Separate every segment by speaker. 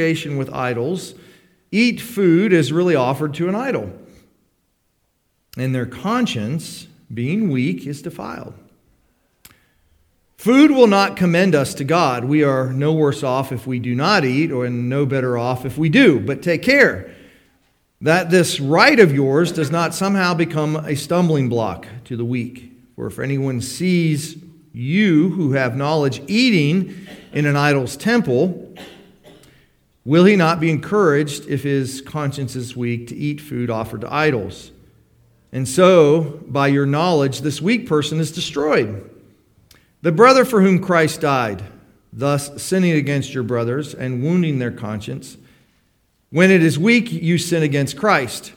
Speaker 1: with idols eat food as really offered to an idol, and their conscience, being weak, is defiled. Food will not commend us to God. We are no worse off if we do not eat, or no better off if we do. But take care that this right of yours does not somehow become a stumbling block to the weak. For if anyone sees you who have knowledge eating in an idol's temple, will he not be encouraged if his conscience is weak to eat food offered to idols? And so, by your knowledge, this weak person is destroyed. The brother for whom Christ died, thus sinning against your brothers and wounding their conscience, when it is weak, you sin against Christ.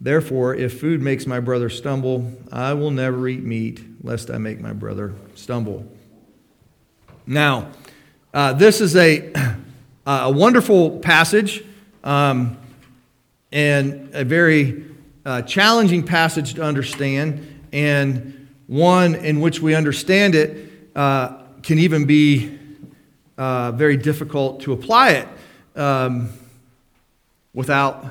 Speaker 1: Therefore, if food makes my brother stumble, I will never eat meat, lest I make my brother stumble. Now, uh, this is a, a wonderful passage um, and a very uh, challenging passage to understand, and one in which we understand it uh, can even be uh, very difficult to apply it. Um, without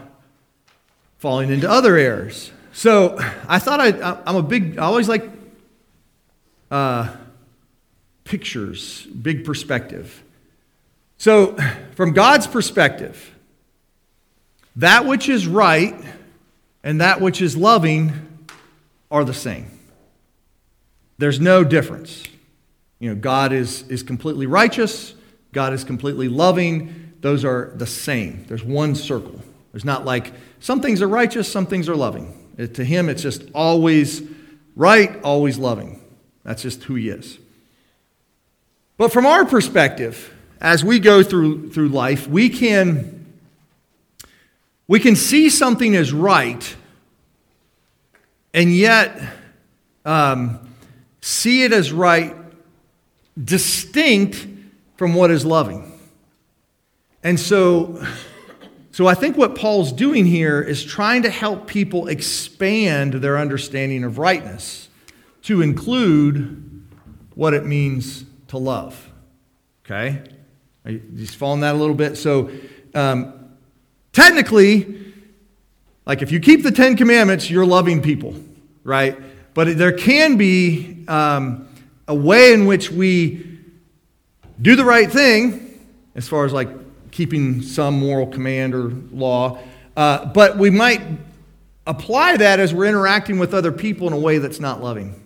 Speaker 1: falling into other errors. So I thought I, I'm a big, I always like uh, pictures, big perspective. So, from God's perspective, that which is right and that which is loving are the same. There's no difference. You know, God is, is completely righteous, God is completely loving, those are the same. There's one circle. There's not like some things are righteous, some things are loving. It, to him, it's just always right, always loving. That's just who he is. But from our perspective, as we go through, through life, we can, we can see something as right and yet um, see it as right distinct from what is loving. And so, so I think what Paul's doing here is trying to help people expand their understanding of rightness to include what it means to love. Okay? Are you just following that a little bit? So, um, technically, like if you keep the Ten Commandments, you're loving people, right? But there can be um, a way in which we do the right thing, as far as like keeping some moral command or law. Uh, but we might apply that as we're interacting with other people in a way that's not loving.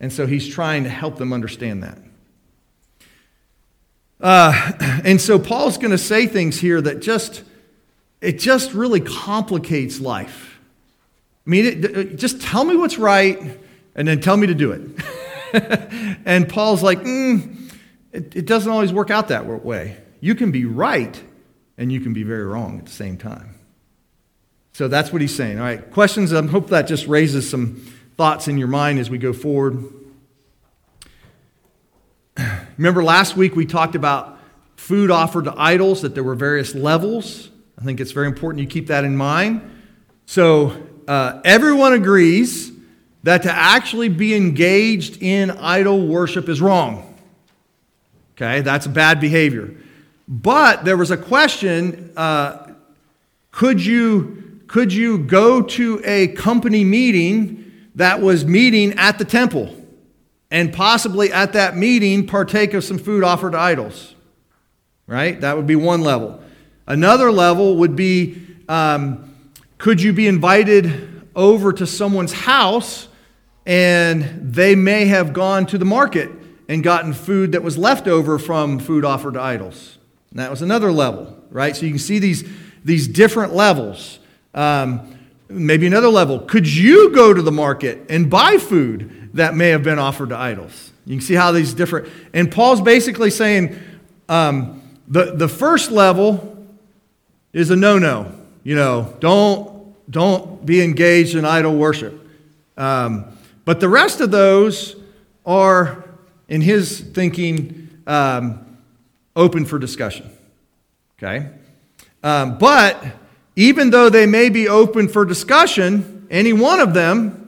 Speaker 1: And so he's trying to help them understand that. Uh, and so Paul's going to say things here that just, it just really complicates life. I mean, it, it, just tell me what's right and then tell me to do it. and Paul's like, mm, it, it doesn't always work out that way. You can be right and you can be very wrong at the same time. So that's what he's saying. All right, questions? I hope that just raises some thoughts in your mind as we go forward. Remember last week we talked about food offered to idols, that there were various levels. I think it's very important you keep that in mind. So uh, everyone agrees that to actually be engaged in idol worship is wrong. Okay, that's bad behavior. But there was a question uh, could, you, could you go to a company meeting that was meeting at the temple and possibly at that meeting partake of some food offered to idols? Right? That would be one level. Another level would be um, could you be invited over to someone's house and they may have gone to the market and gotten food that was left over from food offered to idols? And that was another level, right? So you can see these, these different levels. Um, maybe another level. Could you go to the market and buy food that may have been offered to idols? You can see how these different. And Paul's basically saying um, the, the first level is a no no. You know, don't, don't be engaged in idol worship. Um, but the rest of those are, in his thinking, um, open for discussion. Okay? Um, but even though they may be open for discussion, any one of them,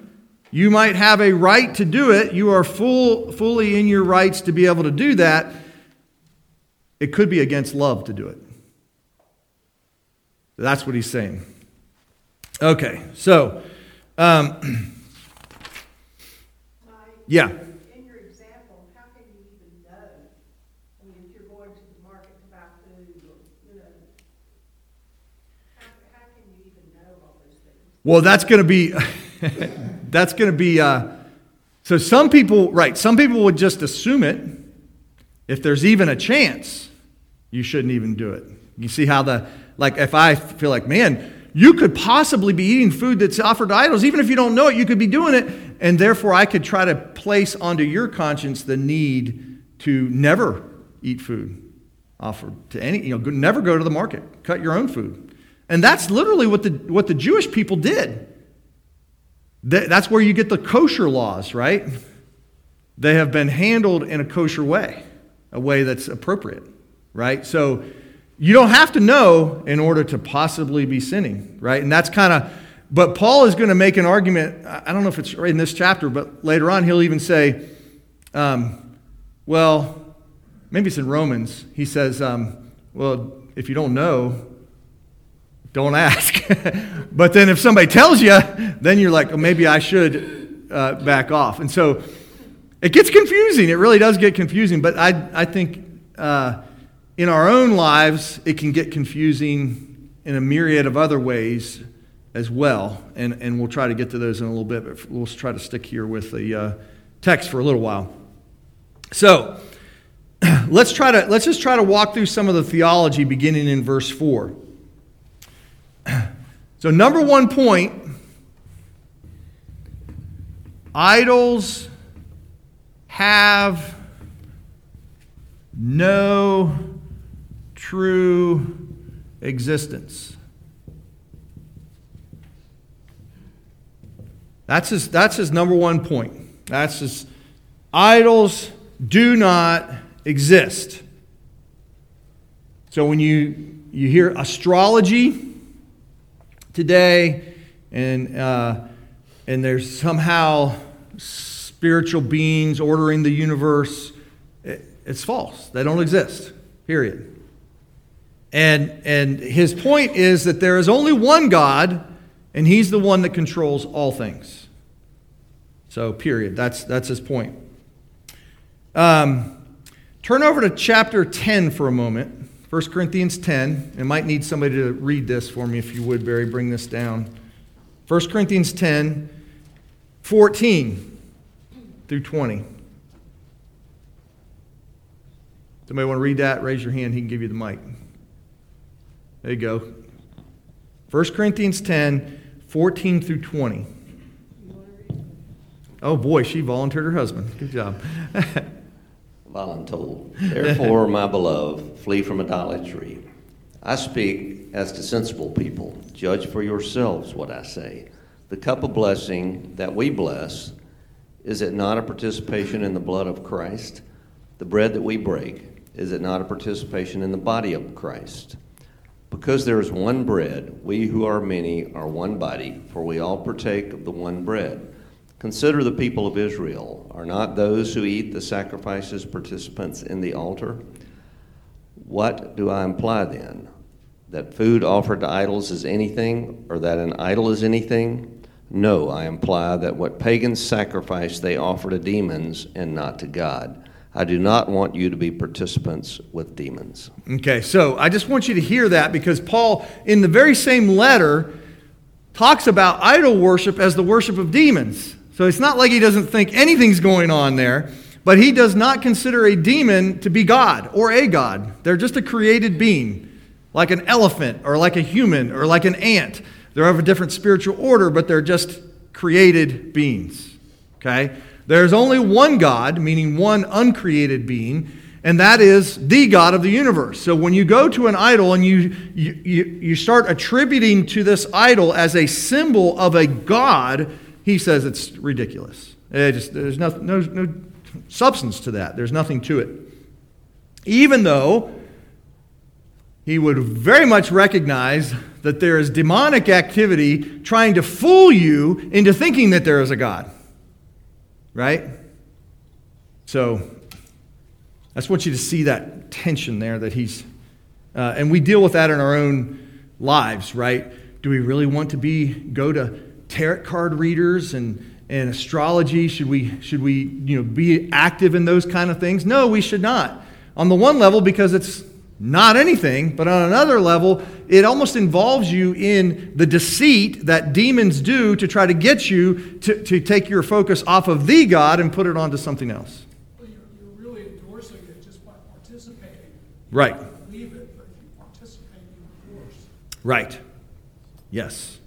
Speaker 1: you might have a right to do it. You are full, fully in your rights to be able to do that. It could be against love to do it. That's what he's saying. Okay, so, um, yeah.
Speaker 2: In your example, how can you even know? I mean, if you're going to the market to buy food, or, you know, how, how can you even know all those things?
Speaker 1: Well, that's going to be, that's going to be, uh, so some people, right, some people would just assume it. If there's even a chance, you shouldn't even do it. You see how the, like, if I feel like, man, you could possibly be eating food that's offered to idols. Even if you don't know it, you could be doing it. And therefore, I could try to place onto your conscience the need to never eat food offered to any, you know, never go to the market, cut your own food. And that's literally what the, what the Jewish people did. That's where you get the kosher laws, right? They have been handled in a kosher way, a way that's appropriate, right? So you don't have to know in order to possibly be sinning, right? And that's kind of, but Paul is going to make an argument. I don't know if it's in this chapter, but later on he'll even say, um, well, maybe it's in Romans. He says, um, well, if you don't know, don't ask. but then if somebody tells you, then you're like, oh, maybe I should uh, back off. And so it gets confusing. It really does get confusing. But I, I think. Uh, in our own lives, it can get confusing in a myriad of other ways as well. And, and we'll try to get to those in a little bit, but we'll try to stick here with the uh, text for a little while. So, let's try to let's just try to walk through some of the theology beginning in verse 4. So, number one point idols have no true existence. That's his, that's his number one point. That's his idols do not exist. So when you, you hear astrology today, and, uh, and there's somehow spiritual beings ordering the universe, it, it's false. They don't exist, period. And, and his point is that there is only one God, and he's the one that controls all things. So, period. That's, that's his point. Um, turn over to chapter 10 for a moment. 1 Corinthians 10. I might need somebody to read this for me if you would, Barry. Bring this down. 1 Corinthians 10, 14 through 20. Somebody want to read that? Raise your hand. He can give you the mic. There you go. 1 Corinthians 10, 14 through 20. Oh boy, she volunteered her husband. Good job.
Speaker 3: Voluntold. Therefore, my beloved, flee from idolatry. I speak as to sensible people. Judge for yourselves what I say. The cup of blessing that we bless, is it not a participation in the blood of Christ? The bread that we break, is it not a participation in the body of Christ? Because there is one bread, we who are many are one body, for we all partake of the one bread. Consider the people of Israel. Are not those who eat the sacrifices participants in the altar? What do I imply then? That food offered to idols is anything, or that an idol is anything? No, I imply that what pagans sacrifice they offer to demons and not to God. I do not want you to be participants with demons.
Speaker 1: Okay, so I just want you to hear that because Paul, in the very same letter, talks about idol worship as the worship of demons. So it's not like he doesn't think anything's going on there, but he does not consider a demon to be God or a God. They're just a created being, like an elephant or like a human or like an ant. They're of a different spiritual order, but they're just created beings. Okay? There's only one God, meaning one uncreated being, and that is the God of the universe. So when you go to an idol and you, you, you start attributing to this idol as a symbol of a God, he says it's ridiculous. It just, there's no, no, no substance to that, there's nothing to it. Even though he would very much recognize that there is demonic activity trying to fool you into thinking that there is a God. Right? So, I just want you to see that tension there that he's, uh, and we deal with that in our own lives, right? Do we really want to be go to tarot card readers and and astrology? Should we should we you know be active in those kind of things? No, we should not. On the one level, because it's not anything, but on another level, it almost involves you in the deceit that demons do to try to get you to, to take your focus off of the God and put it onto something else.
Speaker 4: Well, you're, you're really endorsing it just by participating.
Speaker 1: Right.
Speaker 4: Believe it, but you participate, you endorse.
Speaker 1: Right. Yes.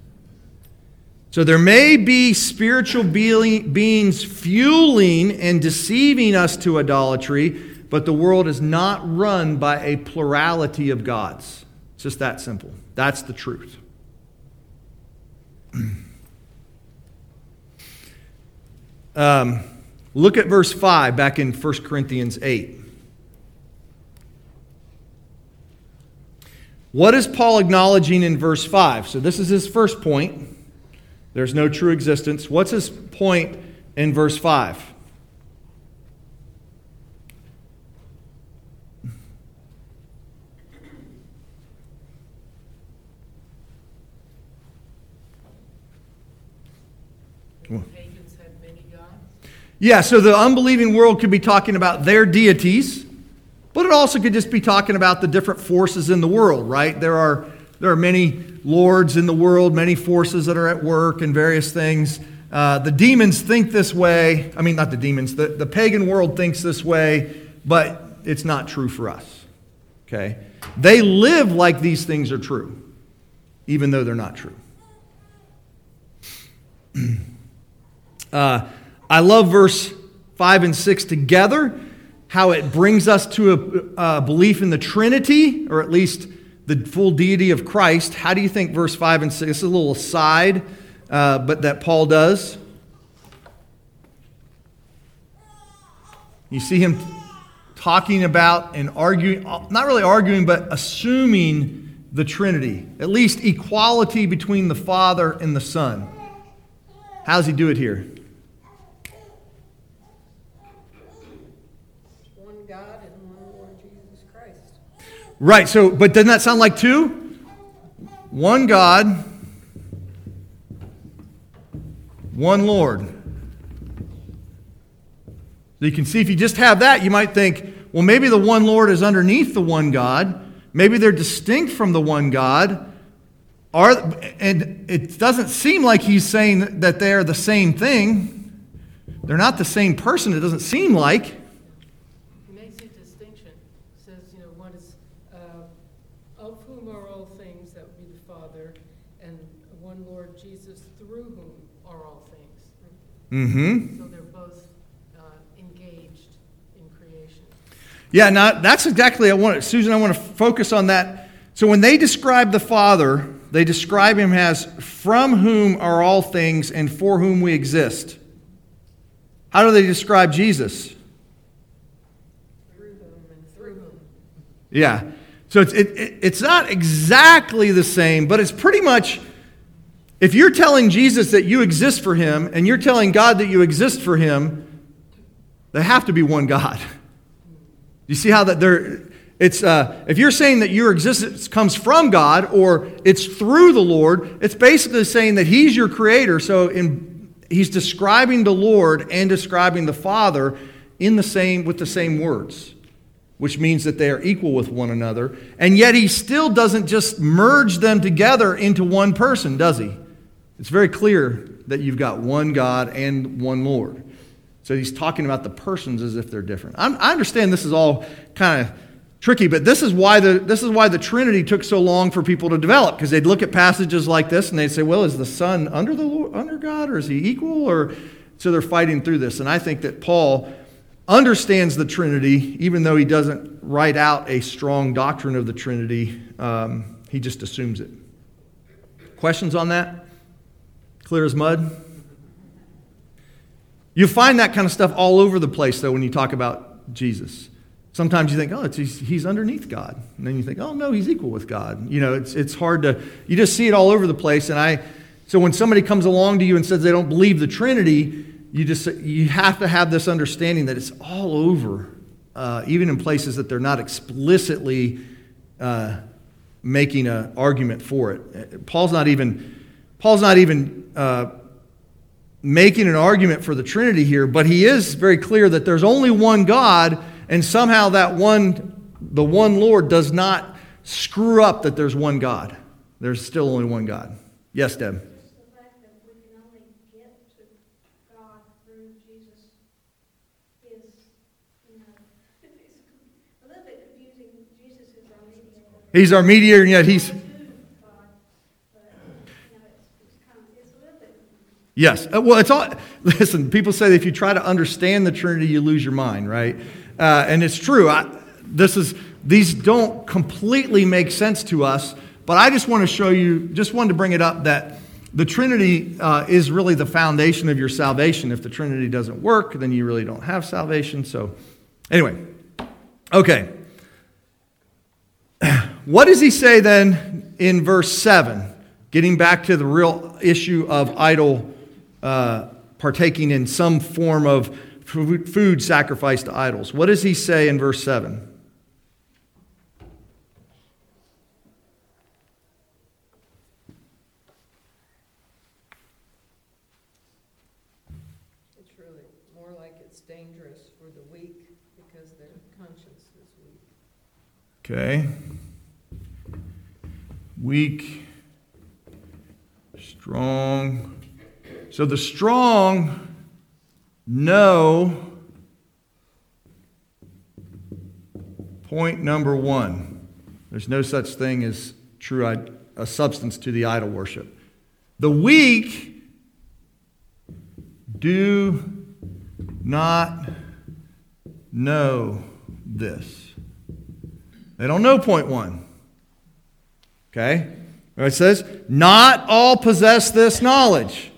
Speaker 1: So there may be spiritual beings fueling and deceiving us to idolatry, but the world is not run by a plurality of gods. It's just that simple. That's the truth. um, look at verse 5 back in 1 Corinthians 8. What is Paul acknowledging in verse 5? So, this is his first point. There's no true existence. What's his point in verse 5?
Speaker 5: Pagans had many gods.
Speaker 1: Yeah, so the unbelieving world could be talking about their deities, but it also could just be talking about the different forces in the world, right? There are, there are many lords in the world, many forces that are at work and various things. Uh, the demons think this way. I mean, not the demons, the, the pagan world thinks this way, but it's not true for us. Okay? They live like these things are true, even though they're not true. Uh, I love verse 5 and 6 together, how it brings us to a, a belief in the Trinity, or at least the full deity of Christ. How do you think verse 5 and 6? This is a little aside, uh, but that Paul does. You see him talking about and arguing, not really arguing, but assuming the Trinity, at least equality between the Father and the Son. How does he do it here?
Speaker 2: One God and one Lord Jesus Christ.
Speaker 1: Right, so, but doesn't that sound like two? One God, one Lord. So you can see if you just have that, you might think, well, maybe the one Lord is underneath the one God. Maybe they're distinct from the one God. Are, and it doesn't seem like he's saying that they're the same thing. They're not the same person, it doesn't seem like.
Speaker 5: He makes a distinction, says, you know, one is, uh, of whom are all things, that would be the Father, and one Lord Jesus, through whom are all things.
Speaker 1: Mm hmm.
Speaker 5: So they're both uh, engaged in creation.
Speaker 1: Yeah, now that's exactly I want Susan, I want to focus on that. So when they describe the Father, they describe him as from whom are all things and for whom we exist. How do they describe Jesus?
Speaker 5: Through whom and through whom.
Speaker 1: Yeah. So it's, it, it, it's not exactly the same, but it's pretty much if you're telling Jesus that you exist for him and you're telling God that you exist for him, they have to be one God. You see how that they're it's uh, if you're saying that your existence comes from God or it's through the Lord, it's basically saying that He's your creator. So in, He's describing the Lord and describing the Father in the same with the same words, which means that they are equal with one another. And yet He still doesn't just merge them together into one person, does He? It's very clear that you've got one God and one Lord. So He's talking about the persons as if they're different. I'm, I understand this is all kind of tricky, but this is why the this is why the Trinity took so long for people to develop because they'd look at passages like this and they'd say, "Well, is the Son under the Lord, under God, or is he equal?" Or so they're fighting through this, and I think that Paul understands the Trinity, even though he doesn't write out a strong doctrine of the Trinity. Um, he just assumes it. Questions on that? Clear as mud. You find that kind of stuff all over the place, though, when you talk about Jesus. Sometimes you think, oh, he's, he's underneath God. And then you think, oh, no, he's equal with God. You know, it's, it's hard to, you just see it all over the place. And I, so when somebody comes along to you and says they don't believe the Trinity, you just, you have to have this understanding that it's all over, uh, even in places that they're not explicitly uh, making an argument for it. Paul's not even, Paul's not even uh, making an argument for the Trinity here, but he is very clear that there's only one God, and somehow that one, the one Lord, does not screw up that there's one God. There's still only one God. Yes, Deb.
Speaker 2: Just the fact that we can
Speaker 1: Yes. Uh, Well, it's all. Listen, people say that if you try to understand the Trinity, you lose your mind, right? Uh, and it's true. I, this is these don't completely make sense to us, but I just want to show you. Just wanted to bring it up that the Trinity uh, is really the foundation of your salvation. If the Trinity doesn't work, then you really don't have salvation. So, anyway, okay. What does he say then in verse 7? Getting back to the real issue of idol uh, partaking in some form of food food sacrificed to idols. What does he say in verse 7?
Speaker 5: It's really more like it's dangerous for the weak because their conscience is weak.
Speaker 1: Okay. Weak, strong. So the strong know point number one there's no such thing as true a substance to the idol worship. The weak do not know this. They don't know point one. Okay? It says, not all possess this knowledge.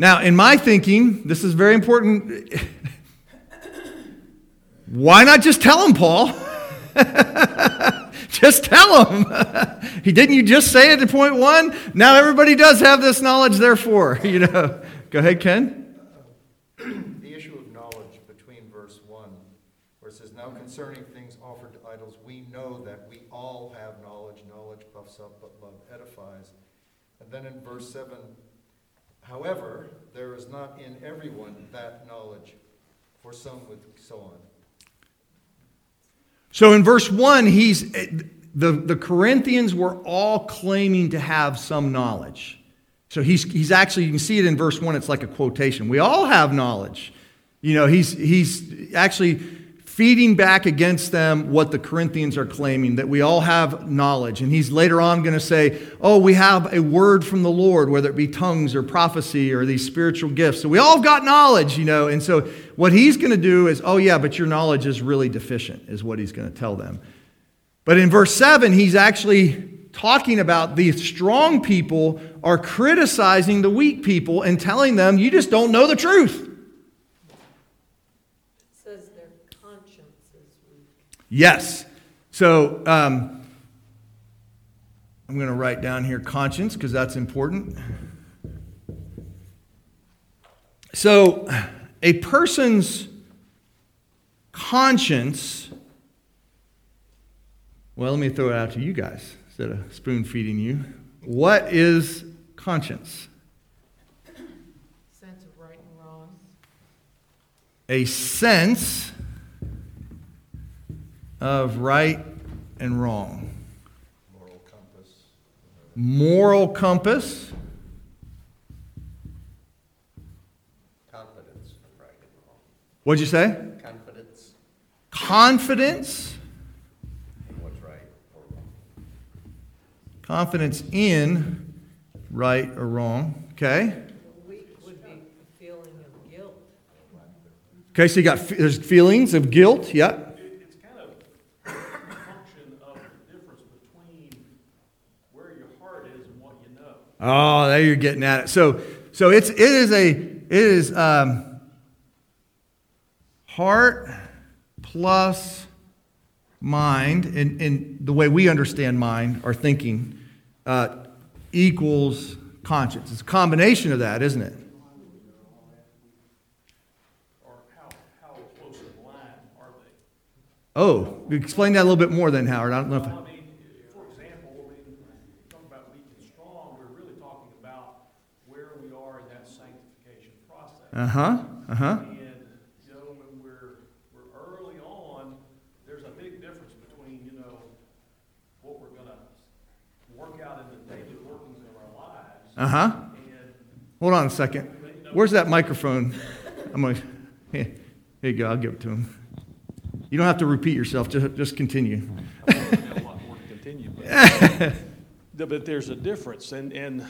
Speaker 1: Now, in my thinking, this is very important. Why not just tell him, Paul? just tell him. he didn't you just say it at point one? Now everybody does have this knowledge, therefore. You know. Go ahead, Ken.
Speaker 6: the issue of knowledge between verse one, where it says, Now concerning things offered to idols, we know that we all have knowledge. Knowledge puffs up, but love edifies. And then in verse seven, however, there is not in everyone that knowledge, for some with so on.
Speaker 1: So in verse 1, he's the, the Corinthians were all claiming to have some knowledge. So he's, he's actually, you can see it in verse 1, it's like a quotation. We all have knowledge. You know, he's, he's actually feeding back against them what the Corinthians are claiming, that we all have knowledge. And he's later on going to say, oh, we have a word from the Lord, whether it be tongues or prophecy or these spiritual gifts. So we all got knowledge, you know. And so what he's going to do is, oh, yeah, but your knowledge is really deficient, is what he's going to tell them. But in verse 7, he's actually talking about the strong people are criticizing the weak people and telling them, you just don't know the truth.
Speaker 5: It says their conscience is weak.
Speaker 1: Yes. So um, I'm going to write down here conscience because that's important. So a person's conscience, well, let me throw it out to you guys instead of spoon feeding you. What is conscience?
Speaker 5: Sense of right and wrong.
Speaker 1: A sense of right and wrong.
Speaker 6: Moral compass.
Speaker 1: moral compass,
Speaker 3: Confidence, right and wrong.
Speaker 1: what'd you say?
Speaker 3: Confidence
Speaker 1: Confidence,
Speaker 3: what's right or wrong.
Speaker 1: confidence in right or wrong. Okay.
Speaker 5: Weak would be feeling of guilt.
Speaker 1: Okay, so you got there's feelings of guilt. Yep.
Speaker 4: It, it's kind of a function of the difference between where your heart is and what you know.
Speaker 1: Oh, there you're getting at it. So, so it's it is a it is um, heart plus mind, in, in the way we understand mind or thinking, uh, equals conscience. It's a combination of that, isn't it?
Speaker 4: Or how, how close in line are they?
Speaker 1: Oh, explain that a little bit more then, Howard. I don't know if.
Speaker 4: I mean, for
Speaker 1: Uh huh. Uh huh.
Speaker 4: And, you know, when we're, we're early on, there's a big difference between, you know, what we're gonna work out in the daily workings of our lives.
Speaker 1: Uh huh.
Speaker 4: And,
Speaker 1: Hold on a second. Where's that microphone? I'm going to. Here, here you go. I'll give it to him. You don't have to repeat yourself. Just, just continue.
Speaker 4: I don't have a lot more to continue, but, but there's a difference, and, and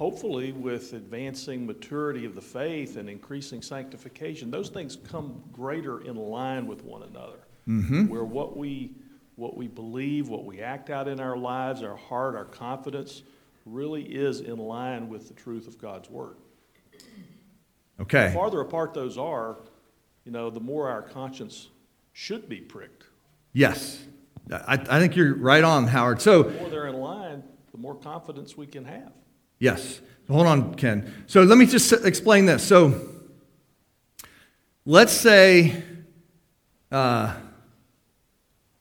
Speaker 4: hopefully with advancing maturity of the faith and increasing sanctification, those things come greater in line with one another. Mm-hmm. Where what we, what we believe, what we act out in our lives, our heart, our confidence, really is in line with the truth of God's Word. The
Speaker 1: Okay.
Speaker 4: farther apart those are, you know, the more our conscience should be pricked.
Speaker 1: Yes. I, I think you're right on, Howard. So,
Speaker 4: The more they're in line, the more confidence we can have.
Speaker 1: Yes. Hold on, Ken. So let me just explain this. So let's say, uh,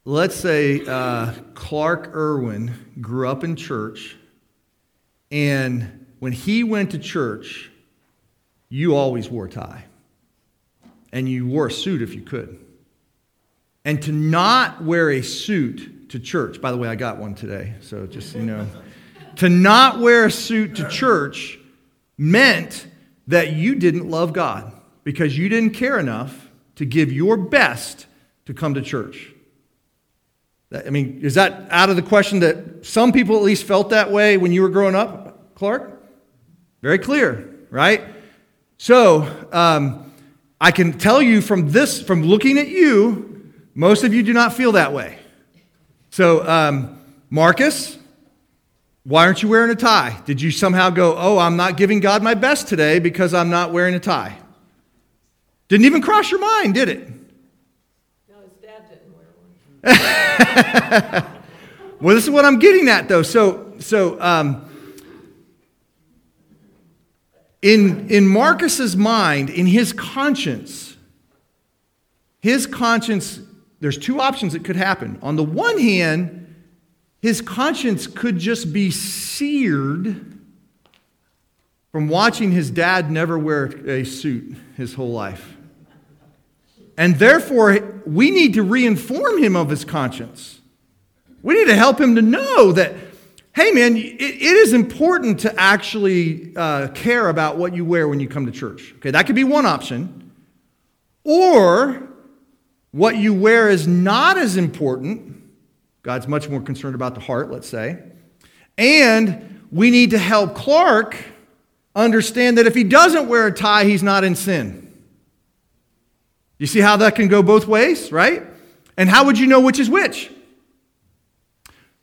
Speaker 1: let's say uh, Clark Irwin grew up in church, and when he went to church, you always wore a tie, and you wore a suit if you could. And to not wear a suit to church, by the way, I got one today, so just you know. To not wear a suit to church meant that you didn't love God because you didn't care enough to give your best to come to church. I mean, is that out of the question that some people at least felt that way when you were growing up, Clark? Very clear, right? So, um, I can tell you from this, from looking at you, most of you do not feel that way. So, um, Marcus, why aren't you wearing a tie? Did you somehow go, oh, I'm not giving God my best today because I'm not wearing a tie? Didn't even cross your mind, did it?
Speaker 5: No, his dad didn't wear one.
Speaker 1: Well, this is what I'm getting at, though. So, so um, in in Marcus's mind, in his conscience, his conscience. There's two options that could happen. On the one hand, his conscience could just be seared from watching his dad never wear a suit his whole life. And therefore, we need to reinform him of his conscience. We need to help him to know that, hey, man, it, it is important to actually uh, care about what you wear when you come to church. Okay, that could be one option. Or what you wear is not as important. God's much more concerned about the heart, let's say. And we need to help Clark understand that if he doesn't wear a tie, he's not in sin. You see how that can go both ways, right? And how would you know which is which?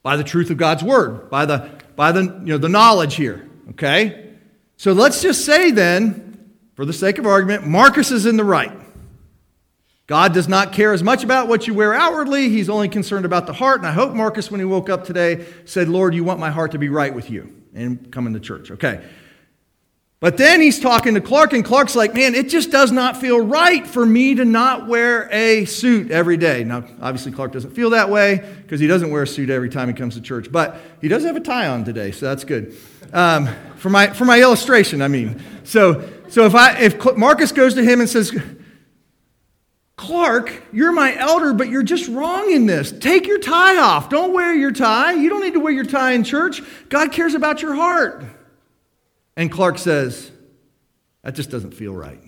Speaker 1: By the truth of God's word, by the by the you know the knowledge here, okay? So let's just say then, for the sake of argument, Marcus is in the right. God does not care as much about what you wear outwardly. He's only concerned about the heart. And I hope Marcus, when he woke up today, said, Lord, you want my heart to be right with you and coming to church. Okay. But then he's talking to Clark, and Clark's like, man, it just does not feel right for me to not wear a suit every day. Now, obviously, Clark doesn't feel that way because he doesn't wear a suit every time he comes to church, but he does have a tie on today, so that's good. Um, for, my, for my illustration, I mean. So, so if, I, if Marcus goes to him and says, Clark, you're my elder, but you're just wrong in this. Take your tie off. Don't wear your tie. You don't need to wear your tie in church. God cares about your heart. And Clark says, That just doesn't feel right.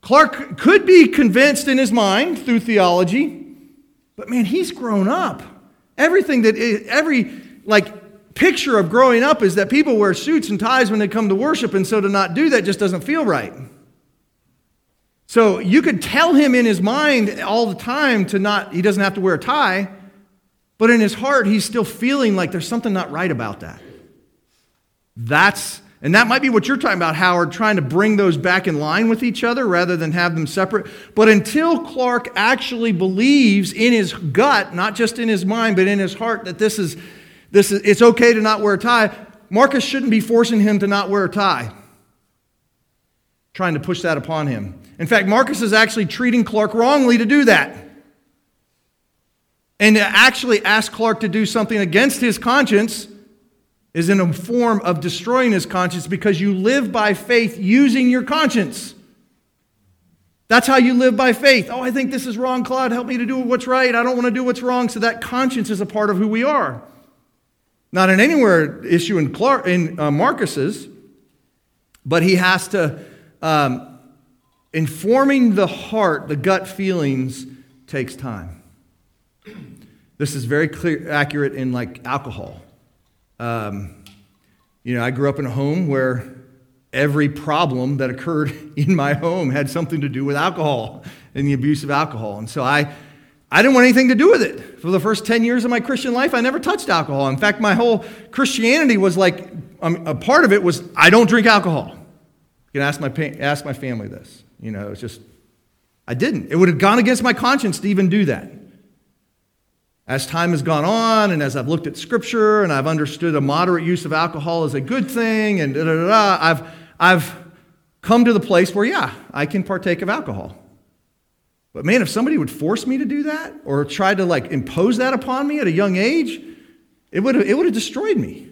Speaker 1: Clark could be convinced in his mind through theology, but man, he's grown up. Everything that, every like picture of growing up is that people wear suits and ties when they come to worship, and so to not do that just doesn't feel right. So you could tell him in his mind all the time to not, he doesn't have to wear a tie, but in his heart, he's still feeling like there's something not right about that. That's, and that might be what you're talking about, Howard, trying to bring those back in line with each other rather than have them separate. But until Clark actually believes in his gut, not just in his mind, but in his heart, that this is, this is, it's okay to not wear a tie, Marcus shouldn't be forcing him to not wear a tie, trying to push that upon him. In fact, Marcus is actually treating Clark wrongly to do that. And to actually ask Clark to do something against his conscience is in a form of destroying his conscience because you live by faith using your conscience. That's how you live by faith. Oh, I think this is wrong, Claude. Help me to do what's right. I don't want to do what's wrong. So that conscience is a part of who we are. Not an anywhere issue in, Clark, in uh, Marcus's, but he has to, um, informing the heart, the gut feelings, takes time. This is very clear, accurate in like alcohol. Um, you know, I grew up in a home where every problem that occurred in my home had something to do with alcohol and the abuse of alcohol. And so I, I didn't want anything to do with it. For the first 10 years of my Christian life, I never touched alcohol. In fact, my whole Christianity was like, um, a part of it was, I don't drink alcohol. You can ask my, ask my family this. You know, it's just, I didn't. It would have gone against my conscience to even do that. As time has gone on, and as I've looked at scripture and I've understood a moderate use of alcohol is a good thing, and da da da, I've, I've come to the place where, yeah, I can partake of alcohol. But man, if somebody would force me to do that or try to like impose that upon me at a young age, it would have, it would have destroyed me.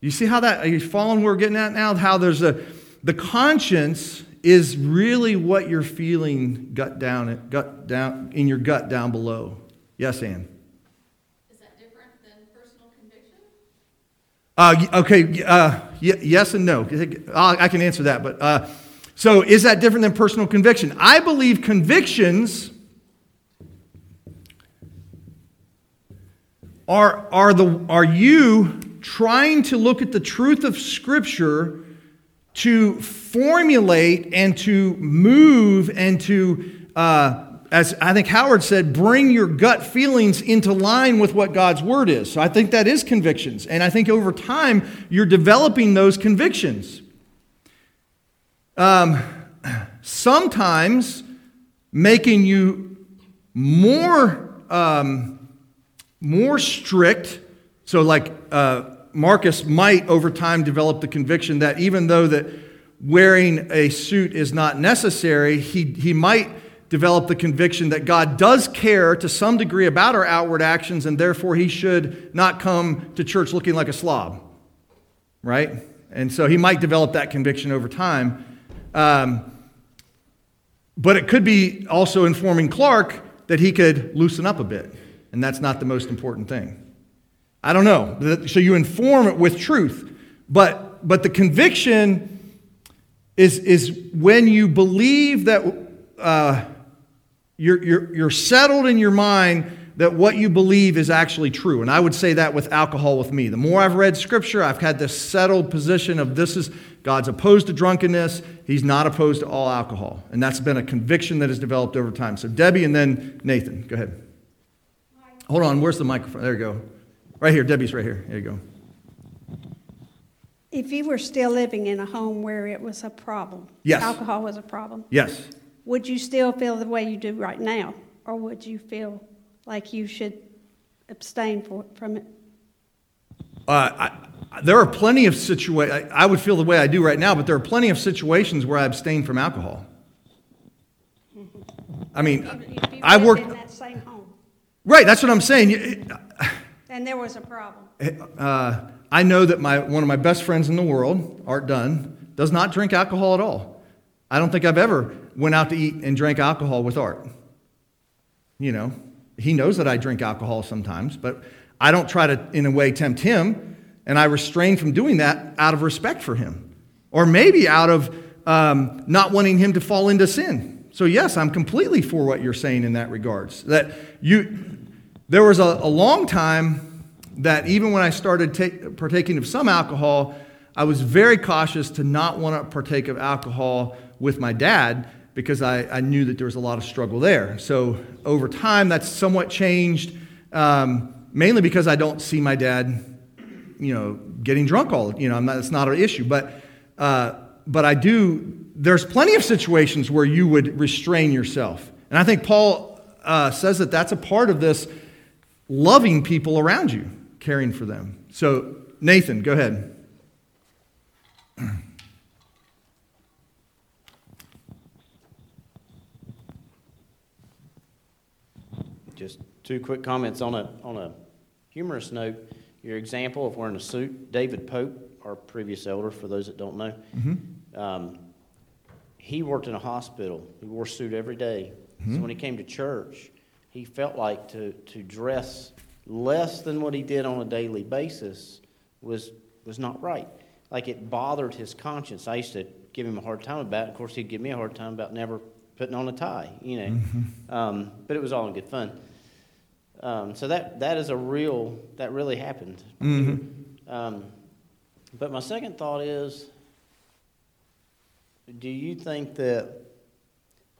Speaker 1: You see how that, are you following where we're getting at now? How there's a, the conscience is really what you're feeling gut down, gut down, in your gut down below. Yes, Anne. Is that different than personal conviction? Uh, okay, uh, y- yes and no. I can answer that. But uh, so, is that different than personal conviction? I believe convictions are, are, the, are you trying to look at the truth of Scripture to formulate and to move and to uh, as I think Howard said, bring your gut feelings into line with what God's word is. So I think that is convictions. And I think over time, you're developing those convictions. Um, sometimes making you more, um, more strict. So, like uh, Marcus might over time develop the conviction that even though that wearing a suit is not necessary, he, he might develop the conviction that God does care to some degree about our outward actions, and therefore he should not come to church looking like a slob. Right? And so he might develop that conviction over time. Um, but it could be also informing Clark that he could loosen up a bit, and that's not the most important thing. I don't know. So you inform it with truth, but but the conviction is is when you believe that uh, you're, you're, you're settled in your mind that what you believe is actually true. And I would say that with alcohol with me. The more I've read scripture, I've had this settled position of this is God's opposed to drunkenness, He's not opposed to all alcohol. And that's been a conviction that has developed over time. So, Debbie and then Nathan, go ahead. Hold on, where's the microphone? There you go. Right here, Debbie's right here. There you go.
Speaker 7: If you were still living in a home where it was a problem,
Speaker 1: yes.
Speaker 7: alcohol was a problem,
Speaker 1: yes
Speaker 7: would you still feel the way you do right now? Or would you feel like you should abstain for, from it?
Speaker 1: Uh, I, there are plenty of situations, I, would feel the way I do right now, but there are plenty of situations where I abstain from alcohol. I mean,
Speaker 7: if you
Speaker 1: I worked.
Speaker 7: in that same home.
Speaker 1: Right, that's what I'm saying.
Speaker 7: And there was a problem.
Speaker 1: Uh, I know that my, one of my best friends in the world, Art Dunn, does not drink alcohol at all. I don't think I've ever went out to eat and drank alcohol with Art. You know, he knows that I drink alcohol sometimes, but I don't try to, in a way, tempt him, and I restrain from doing that out of respect for him, or maybe out of um, not wanting him to fall into sin. So yes, I'm completely for what you're saying in that regards. That you, there was a, a long time that even when I started take, partaking of some alcohol, I was very cautious to not want to partake of alcohol with my dad because I, I knew that there was a lot of struggle there. So over time, that's somewhat changed, um, mainly because I don't see my dad, you know, getting drunk all. You know, I'm not, it's not an issue, but uh, but I do. There's plenty of situations where you would restrain yourself, and I think Paul uh, says that that's a part of this loving people around you, caring for them. So Nathan, go ahead.
Speaker 8: Just two quick comments on a, on a humorous note. your example of wearing a suit, David Pope, our previous elder, for those that don't know, um, he worked in a hospital. He wore a suit every day. So when he came to church, he felt like to, to dress less than what he did on a daily basis was, was not right. Like it bothered his conscience. I used to give him a hard time about it. Of course, he'd give me a hard time about never putting on a tie, you know. Um, but it was all in good fun. Um, so that, that is a real, that really happened. Um, but my second thought is do you think that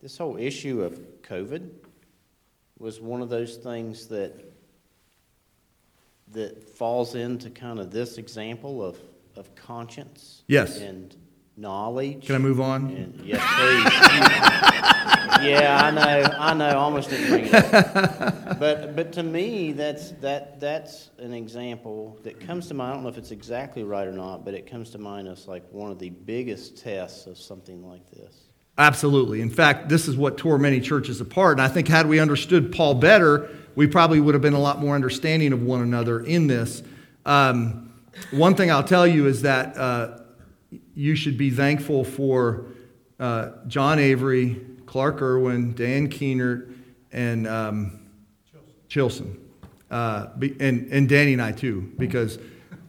Speaker 8: this whole issue of COVID was one of those things that that falls into kind of this example of, of conscience
Speaker 1: Yes.
Speaker 8: and knowledge?
Speaker 1: Can I move on?
Speaker 8: And, yes, please. yeah, I know, I know. Almost didn't bring it up. But, but to me, that's, that, that's an example that comes to mind. I don't know if it's exactly right or not, but it comes to mind as like one of the biggest tests of something like this.
Speaker 1: Absolutely. In fact, this is what tore many churches apart. And I think, had we understood Paul better, we probably would have been a lot more understanding of one another in this. Um, one thing I'll tell you is that uh, you should be thankful for uh, John Avery, Clark Irwin, Dan Keenert, and um, Chilson. Uh, and, and Danny and I, too, because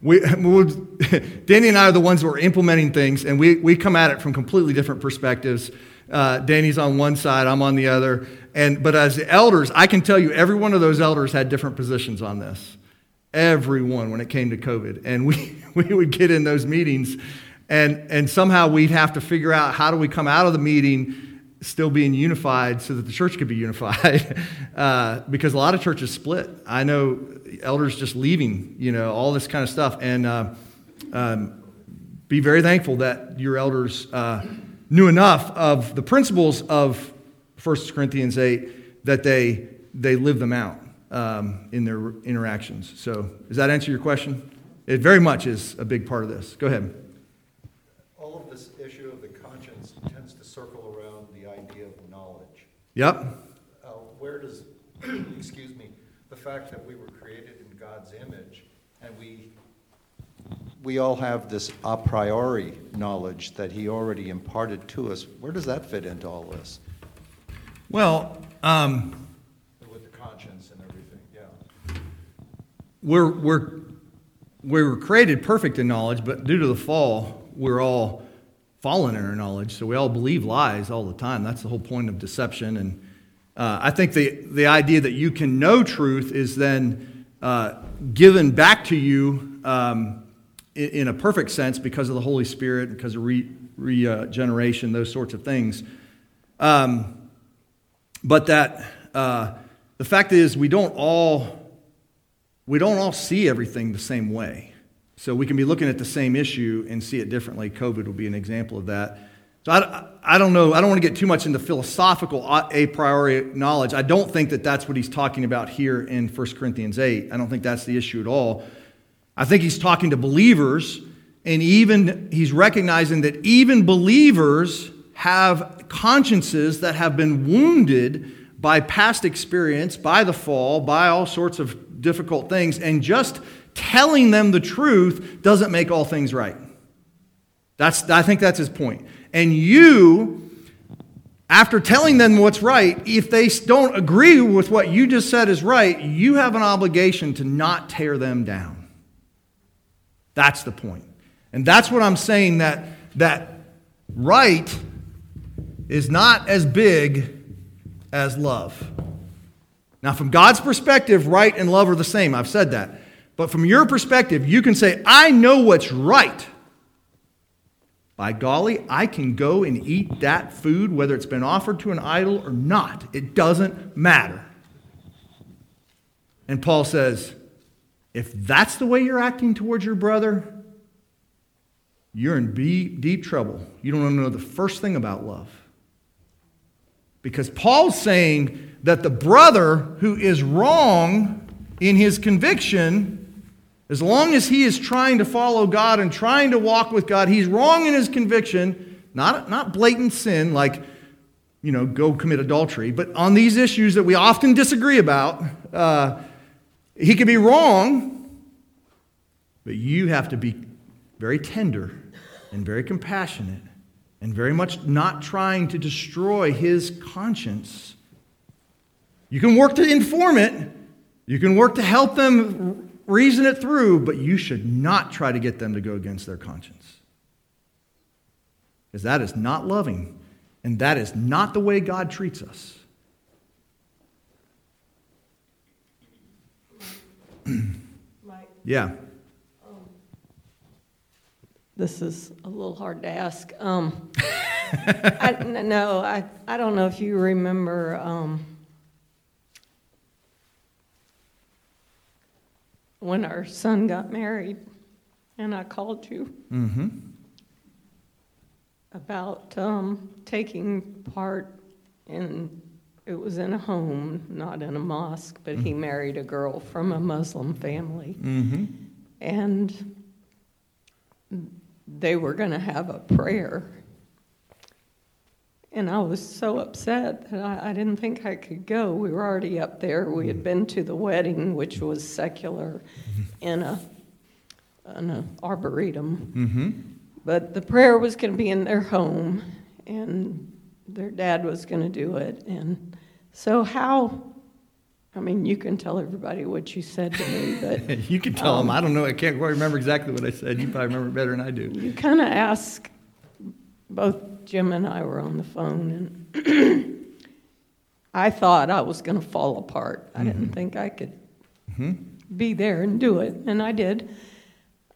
Speaker 1: we, we'll- Danny and I are the ones who are implementing things, and we, we come at it from completely different perspectives. Uh, Danny's on one side, I'm on the other. And, but as elders, I can tell you every one of those elders had different positions on this. Everyone when it came to COVID. And we, we would get in those meetings, and, and somehow we'd have to figure out how do we come out of the meeting still being unified so that the church could be unified uh, because a lot of churches split. I know elders just leaving you know all this kind of stuff. And uh, um, be very thankful that your elders uh, knew enough of the principles of 1 corinthians 8 that they they live them out um, in their interactions. So does that answer your question? It very much is a big part of this. Go ahead
Speaker 6: All of this issue of the conscience tends to circle around the idea of knowledge.
Speaker 1: Yep
Speaker 6: Uh, where does, excuse me, the fact that we were created in God's image and we, we all have this a priori knowledge that He already imparted to us, where does that fit into all this?
Speaker 1: well um,
Speaker 6: With the conscience and everything, yeah.
Speaker 1: we're, we're, we were created perfect in knowledge, but due to the fall, we're all fallen in our knowledge. So we all believe lies all the time. That's the whole point of deception. And uh, I think the, the idea that you can know truth is then uh, given back to you um, in, in a perfect sense because of the Holy Spirit, because of re, regeneration, those sorts of things. Um, but that uh, the fact is, we don't all we don't all see everything the same way. So we can be looking at the same issue and see it differently. COVID will be an example of that. So I, I don't know. I don't want to get too much into philosophical uh, a priori knowledge. I don't think that that's what he's talking about here in 1 Corinthians 8. I don't think that's the issue at all. I think he's talking to believers, and even he's recognizing that even believers have consciences that have been wounded by past experience, by the fall, by all sorts of difficult things, and just telling them the truth doesn't make all things right. That's, I think that's his point. And you, after telling them what's right, if they don't agree with what you just said is right, you have an obligation to not tear them down. That's the point. And that's what I'm saying that, that right is not as big as love. Now, from God's perspective, right and love are the same. I've said that. But from your perspective, you can say, I know what's right. By golly, I can go and eat that food, whether it's been offered to an idol or not. It doesn't matter. And Paul says, if that's the way you're acting towards your brother, you're in deep, deep trouble. You don't know the first thing about love. Because Paul's saying that the brother who is wrong in his conviction, as long as he is trying to follow God and trying to walk with God, he's wrong in his conviction, not, not blatant sin like, you know, go commit adultery, but on these issues that we often disagree about, uh, he could be wrong, But you have to be very tender and very compassionate and very much not trying to destroy his conscience. You can work to inform it, you can work to help them reason it through, but you should not try to get them to go against their conscience. Because that is not loving, and that is not the way God treats us.
Speaker 9: Mike,
Speaker 1: Yeah.
Speaker 9: this is a little hard to ask. Um, I, no, I, I don't know if you remember, um, when our son got married, and I called you
Speaker 1: Mm-hmm.
Speaker 9: about, um, taking part in, it was in a home, not in a mosque, but he married a girl from a Muslim family.
Speaker 1: Mm-hmm.
Speaker 9: And they were going to have a prayer. And I was so upset that I, I didn't think I could go. We were already up there. We had mm-hmm. been to the wedding, which mm-hmm. was secular, mm-hmm. in a in an arboretum.
Speaker 1: Mm-hmm.
Speaker 9: But the prayer was going to be in their home, and their dad was going to do it. And so, how? I mean, you can tell everybody what you said to me, but
Speaker 1: You can tell them. Um, I don't know. I can't quite remember exactly what I said. You probably remember better than I do.
Speaker 9: You kind of ask, both Jim and I were on the phone, and I thought I was going to fall apart. I didn't think I could be there and do it, and I did.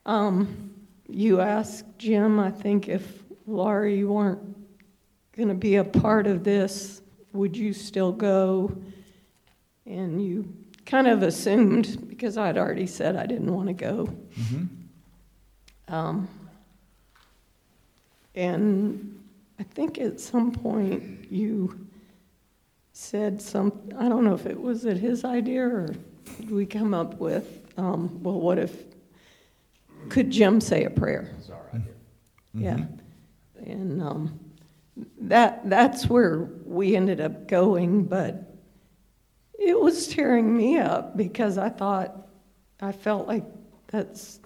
Speaker 9: Um, you asked Jim, I think, if Laurie weren't going to be a part of this, would you still go? And you kind of assumed, because I'd already said I didn't want to go. Um, and I think at some point you said some, I don't know if it was it his idea or did we come up with, um, well, what if, could Jim say a prayer?
Speaker 8: It's our idea.
Speaker 9: Yeah. And um, that, that's where we ended up going, but it was tearing me up because I thought, I felt like that's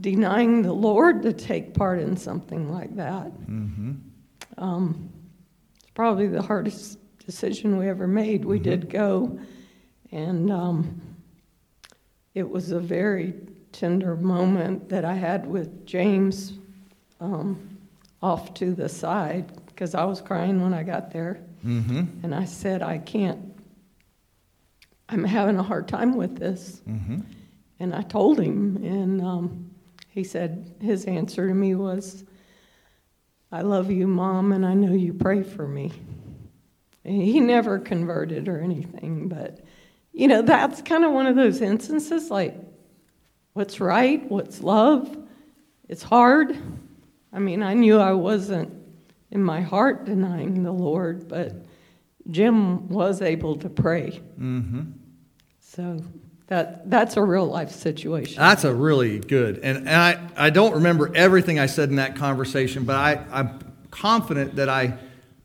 Speaker 9: denying the Lord to take part in something like that. Um, it's probably the hardest decision we ever made. We did go, and um, it was a very tender moment that I had with James um, off to the side because I was crying when I got there.
Speaker 1: Mm-hmm.
Speaker 9: And I said, I can't, I'm having a hard time with this.
Speaker 1: Mm-hmm.
Speaker 9: And I told him, and um, he said, his answer to me was, I love you, Mom, and I know you pray for me. And he never converted or anything, but, you know, that's kind of one of those instances like, what's right, what's love. It's hard. I mean, I knew I wasn't in my heart denying the Lord, but Jim was able to pray.
Speaker 1: Mm-hmm.
Speaker 9: So that that's a real life situation.
Speaker 1: That's a really good. And, and I, I don't remember everything I said in that conversation, but I, I'm confident that I,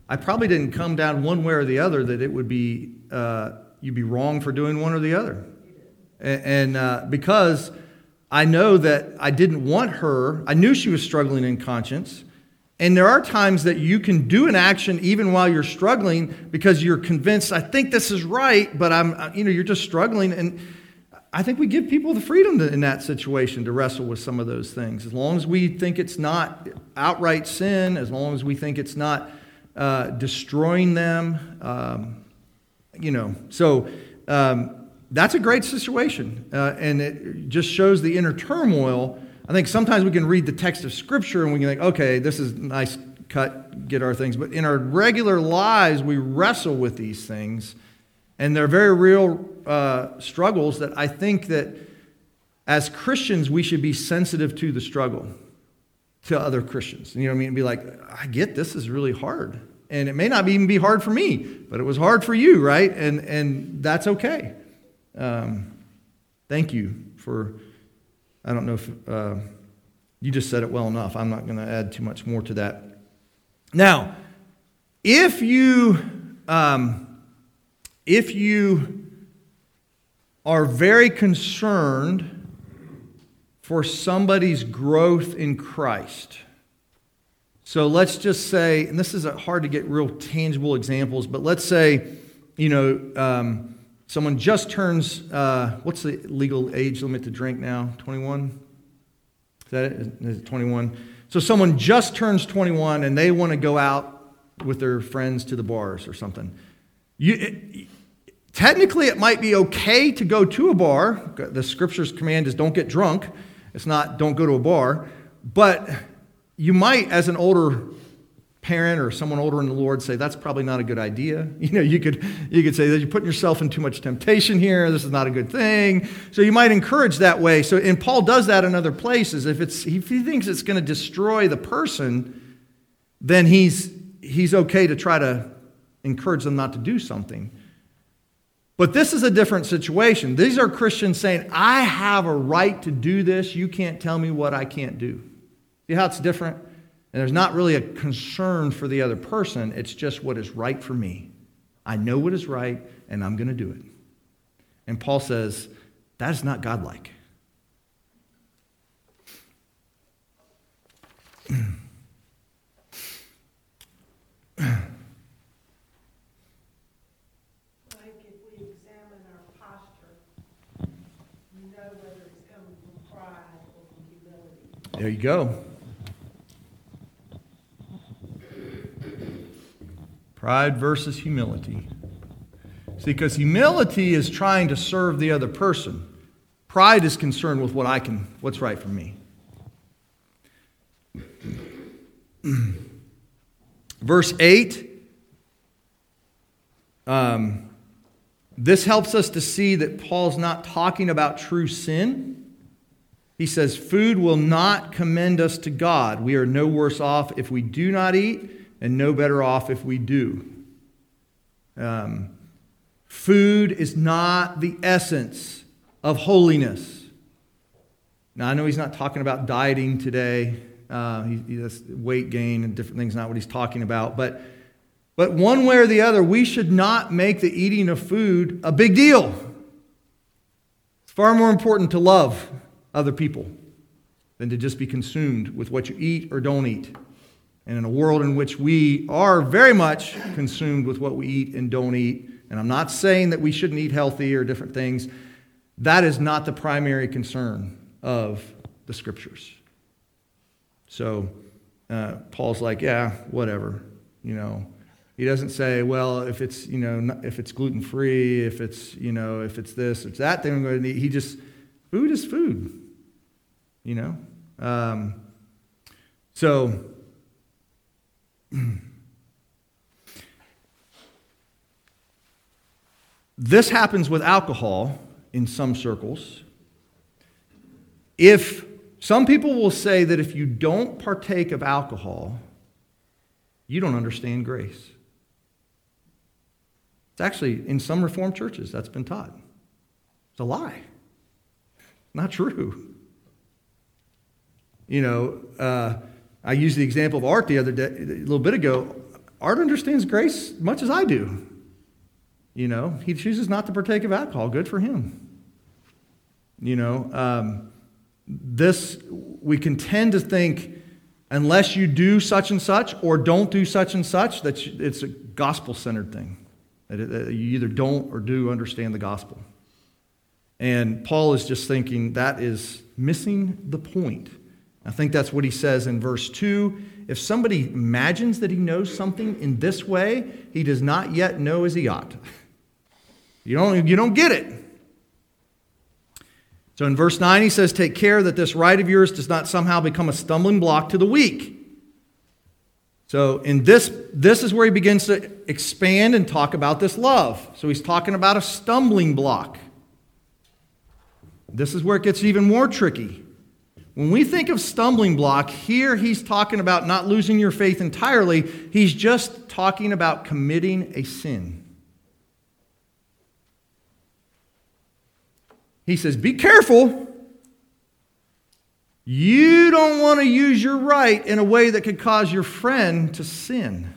Speaker 1: I probably didn't come down one way or the other that it would be, uh, you'd be wrong for doing one or the other. And, uh, because I know that I didn't want her, I knew she was struggling in conscience. And there are times that you can do an action even while you're struggling because you're convinced, I think this is right, but I'm, you know, you're just struggling. And I think we give people the freedom to, in that situation to wrestle with some of those things. As long as we think it's not outright sin, as long as we think it's not uh, destroying them, um, you know. So um, that's a great situation. Uh, and it just shows the inner turmoil. I think sometimes we can read the text of Scripture and we can think, okay, this is nice cut, get our things. But in our regular lives, we wrestle with these things. And they're very real uh, struggles that I think that as Christians, we should be sensitive to the struggle to other Christians. You know what I mean? Be like, I get this is really hard. And it may not even be hard for me, but it was hard for you, right? And, and that's okay. Um, thank you for, I don't know if uh, you just said it well enough. I'm not going to add too much more to that. Now, if you, um, if you are very concerned for somebody's growth in Christ. So let's just say, and this is hard to get real tangible examples, but let's say, you know, um, someone just turns, uh, what's the legal age limit to drink now? 21? Is that it? Is it 21? So someone just turns 21 and they want to go out with their friends to the bars or something. You, it, technically, it might be okay to go to a bar. The scripture's command is don't get drunk. It's not don't go to a bar. But you might, as an older parent or someone older in the Lord, say that's probably not a good idea. You know, you could you could say that you're putting yourself in too much temptation here. This is not a good thing. So you might encourage that way. So and Paul does that in other places. If it's if he thinks it's going to destroy the person, then he's he's okay to try to encourage them not to do something. But this is a different situation. These are Christians saying, I have a right to do this. You can't tell me what I can't do. See how it's different? And there's not really a concern for the other person, it's just what is right for me. I know what is right, and I'm going to do it. And Paul says, that is not godlike.
Speaker 2: think if we examine our posture, you know whether it's coming from pride or from humility.
Speaker 1: There you go. Pride versus humility. See, because humility is trying to serve the other person. Pride is concerned with what I can, what's right for me. Verse 8. Um, this helps us to see that Paul's not talking about true sin. He says, Food will not commend us to God. We are no worse off if we do not eat, and no better off if we do. Um, food is not the essence of holiness. Now, I know he's not talking about dieting today, uh, he, he weight gain and different things, not what he's talking about. But, but one way or the other, we should not make the eating of food a big deal. It's far more important to love other people than to just be consumed with what you eat or don't eat. And in a world in which we are very much consumed with what we eat and don't eat, and I'm not saying that we shouldn't eat healthy or different things, that is not the primary concern of the scriptures. So uh, Paul's like, yeah, whatever, you know. He doesn't say, well, if it's you know if it's gluten free, if it's you know if it's this, it's that, then I'm going to eat. He just food is food, you know. Um, so. This happens with alcohol in some circles. If some people will say that if you don't partake of alcohol, you don't understand grace. It's actually, in some Reformed churches, that's been taught. It's a lie. Not true. You know, uh, I used the example of Art the other day, a little bit ago. Art understands grace much as I do. You know, he chooses not to partake of alcohol. Good for him. You know, um, this, we can tend to think, unless you do such and such or don't do such and such, that it's a gospel centered thing. That you either don't or do understand the gospel. And Paul is just thinking that is missing the point. I think that's what he says in verse 2. If somebody imagines that he knows something in this way, he does not yet know as he ought. You don't, you don't get it. So in verse 9, he says, Take care that this right of yours does not somehow become a stumbling block to the weak. So in this, this is where he begins to expand and talk about this love. So he's talking about a stumbling block. This is where it gets even more tricky. When we think of stumbling block, here he's talking about not losing your faith entirely. He's just talking about committing a sin. He says, Be careful. You don't want to use your right in a way that could cause your friend to sin.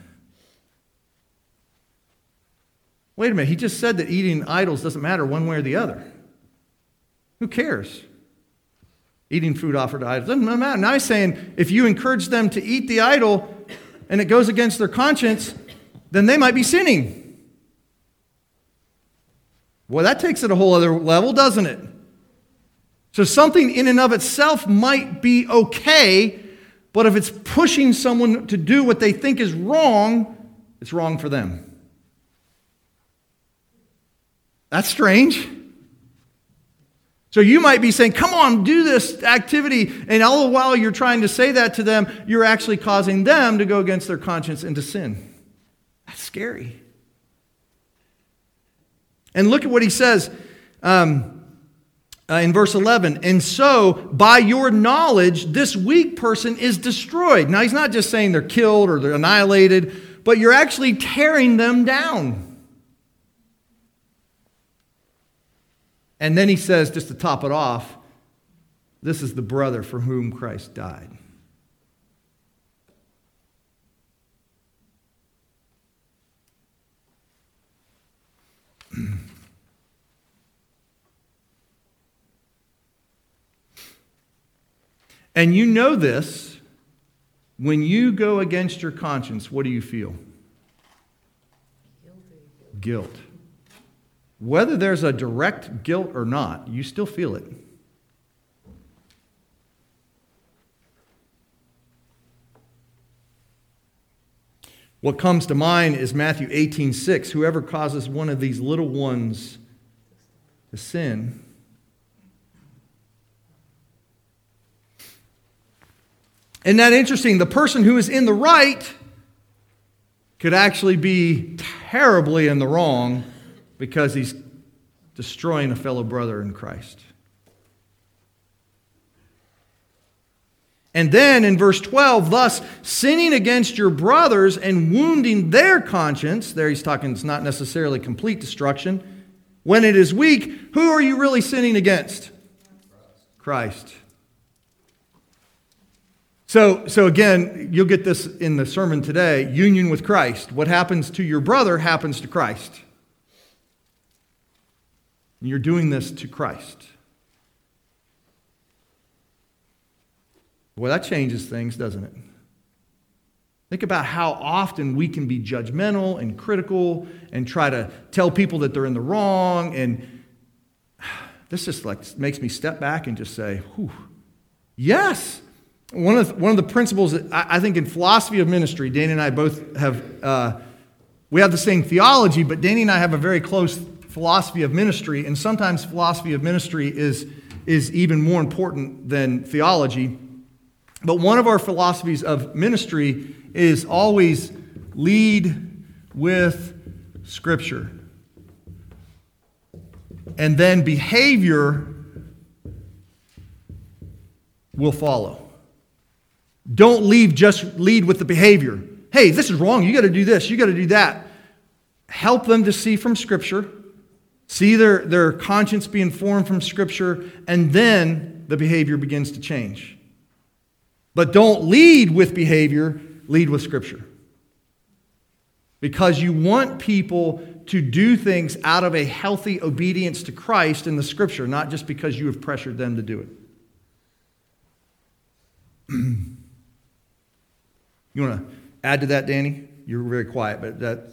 Speaker 1: Wait a minute, he just said that eating idols doesn't matter one way or the other. Who cares? Eating food offered to idols. Doesn't matter. Now he's saying if you encourage them to eat the idol and it goes against their conscience, then they might be sinning. Well, that takes it a whole other level, doesn't it? So something in and of itself might be okay, but if it's pushing someone to do what they think is wrong, it's wrong for them. That's strange. So you might be saying, Come on, do this activity. And all the while you're trying to say that to them, you're actually causing them to go against their conscience and to sin. That's scary. And look at what he says um, uh, in verse 11. And so, by your knowledge, this weak person is destroyed. Now, he's not just saying they're killed or they're annihilated, but you're actually tearing them down. And then he says, just to top it off, this is the brother for whom Christ died. and you know this when you go against your conscience, what do you feel?
Speaker 5: Guilty.
Speaker 1: Guilt. Whether there's a direct guilt or not, you still feel it. What comes to mind is Matthew 18 6. Whoever causes one of these little ones to sin. Isn't that interesting? The person who is in the right could actually be terribly in the wrong because he's destroying a fellow brother in Christ. And then in verse 12, thus sinning against your brothers and wounding their conscience, there he's talking, it's not necessarily complete destruction. When it is weak, who are you really sinning against? Christ. So, so again, you'll get this in the sermon today union with Christ. What happens to your brother happens to Christ. And you're doing this to Christ. Well, that changes things, doesn't it? Think about how often we can be judgmental and critical and try to tell people that they're in the wrong. And this just like makes me step back and just say, whew, yes. One of, the, one of the principles that I, I think in philosophy of ministry, Danny and I both have, uh, we have the same theology, but Danny and I have a very close philosophy of ministry. And sometimes philosophy of ministry is, is even more important than theology. But one of our philosophies of ministry is always lead with Scripture. And then behavior will follow. Don't leave just lead with the behavior. Hey, this is wrong. You got to do this. You got to do that. Help them to see from Scripture, see their, their conscience be informed from Scripture, and then the behavior begins to change. But don't lead with behavior, lead with Scripture. Because you want people to do things out of a healthy obedience to Christ in the Scripture, not just because you have pressured them to do it. you want to add to that, Danny? You're very quiet, but that.